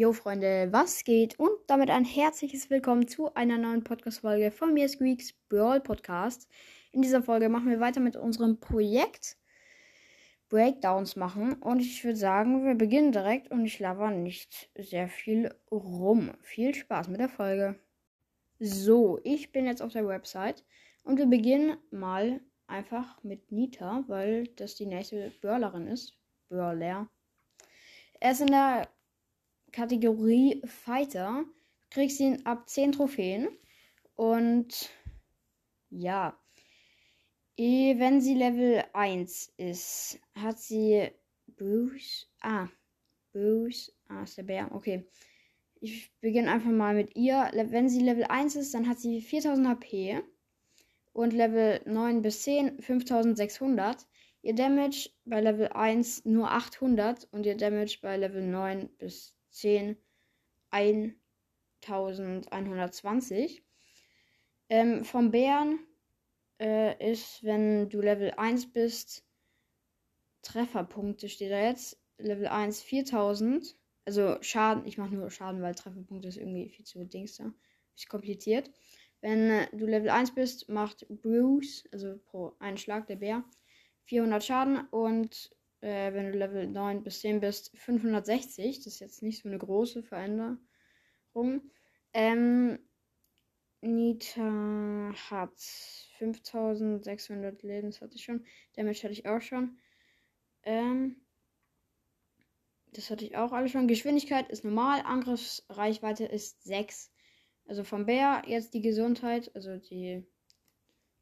Jo Freunde, was geht? Und damit ein herzliches Willkommen zu einer neuen Podcast-Folge von mir, Squeaks Brawl Podcast. In dieser Folge machen wir weiter mit unserem Projekt Breakdowns machen. Und ich würde sagen, wir beginnen direkt und ich laber nicht sehr viel rum. Viel Spaß mit der Folge. So, ich bin jetzt auf der Website und wir beginnen mal einfach mit Nita, weil das die nächste Brawlerin ist. Brawler. Er ist in der Kategorie Fighter. Kriegst ihn ab 10 Trophäen. Und ja. Wenn sie Level 1 ist, hat sie Bruce. Ah. Bruce. Ah, ist der Bär. Okay. Ich beginne einfach mal mit ihr. Wenn sie Level 1 ist, dann hat sie 4000 HP. Und Level 9 bis 10 5600. Ihr Damage bei Level 1 nur 800 und ihr Damage bei Level 9 bis 10 1120. Ähm, vom Bären äh, ist, wenn du Level 1 bist, Trefferpunkte steht da jetzt. Level 1 4000. Also Schaden, ich mache nur Schaden, weil Trefferpunkte ist irgendwie viel zu Dings da. Ist kompliziert. Wenn äh, du Level 1 bist, macht Bruce, also pro einen Schlag der Bär, 400 Schaden und äh, wenn du Level 9 bis 10 bist, 560. Das ist jetzt nicht so eine große Veränderung. Ähm, Nita hat 5600 Leben, hatte ich schon. Damage hatte ich auch schon. Ähm, das hatte ich auch alles schon. Geschwindigkeit ist normal, Angriffsreichweite ist 6. Also vom Bär jetzt die Gesundheit, also die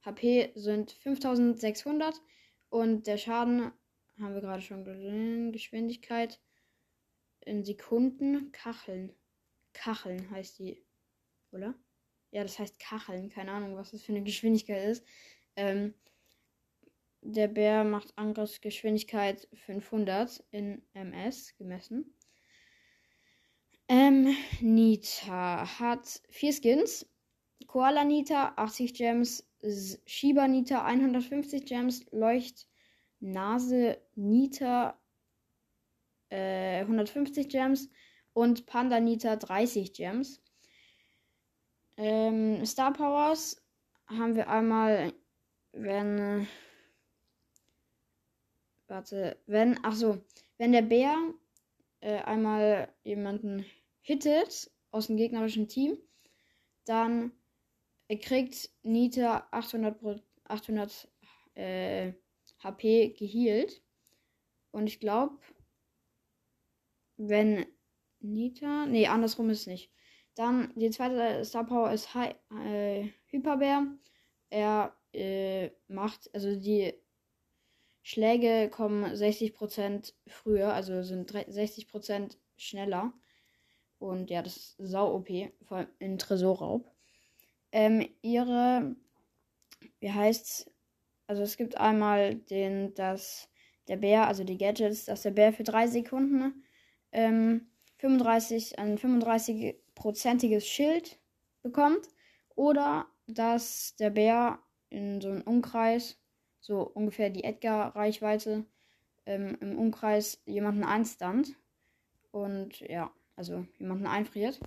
HP sind 5600 und der Schaden haben wir gerade schon gesehen. Geschwindigkeit in Sekunden. Kacheln. Kacheln heißt die. Oder? Ja, das heißt Kacheln. Keine Ahnung, was das für eine Geschwindigkeit ist. Ähm, der Bär macht Angriffsgeschwindigkeit 500 in MS gemessen. Ähm, Nita hat vier Skins. Koala Nita 80 Gems, Shiba Nita 150 Gems, Leucht Nase Nita äh, 150 Gems und Panda Nita 30 Gems. Ähm, Star Powers haben wir einmal, wenn. Warte, wenn. Ach so, wenn der Bär äh, einmal jemanden hittet aus dem gegnerischen Team, dann kriegt Nita 800, 800 äh, HP geheilt. Und ich glaube, wenn Nita. Nee, andersrum ist es nicht. Dann die zweite Star Power ist Hi äh, Hyperbär. Er äh, macht, also die Schläge kommen 60% früher, also sind 60% schneller. Und ja, das ist sau OP, vor allem in Tresorraub. Ähm, ihre, wie heißt's, also es gibt einmal den, dass der Bär, also die Gadgets, dass der Bär für drei Sekunden ähm, 35, ein 35-prozentiges Schild bekommt. Oder dass der Bär in so einem Umkreis, so ungefähr die Edgar-Reichweite, ähm, im Umkreis jemanden einstand. Und ja, also jemanden einfriert.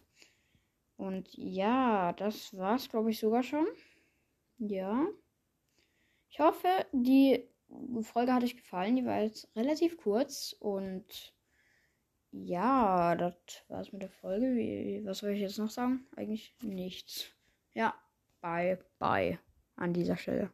Und ja, das war's, glaube ich, sogar schon. Ja. Ich hoffe, die Folge hat euch gefallen. Die war jetzt relativ kurz und ja, das war's mit der Folge. Wie, was soll ich jetzt noch sagen? Eigentlich nichts. Ja, bye, bye an dieser Stelle.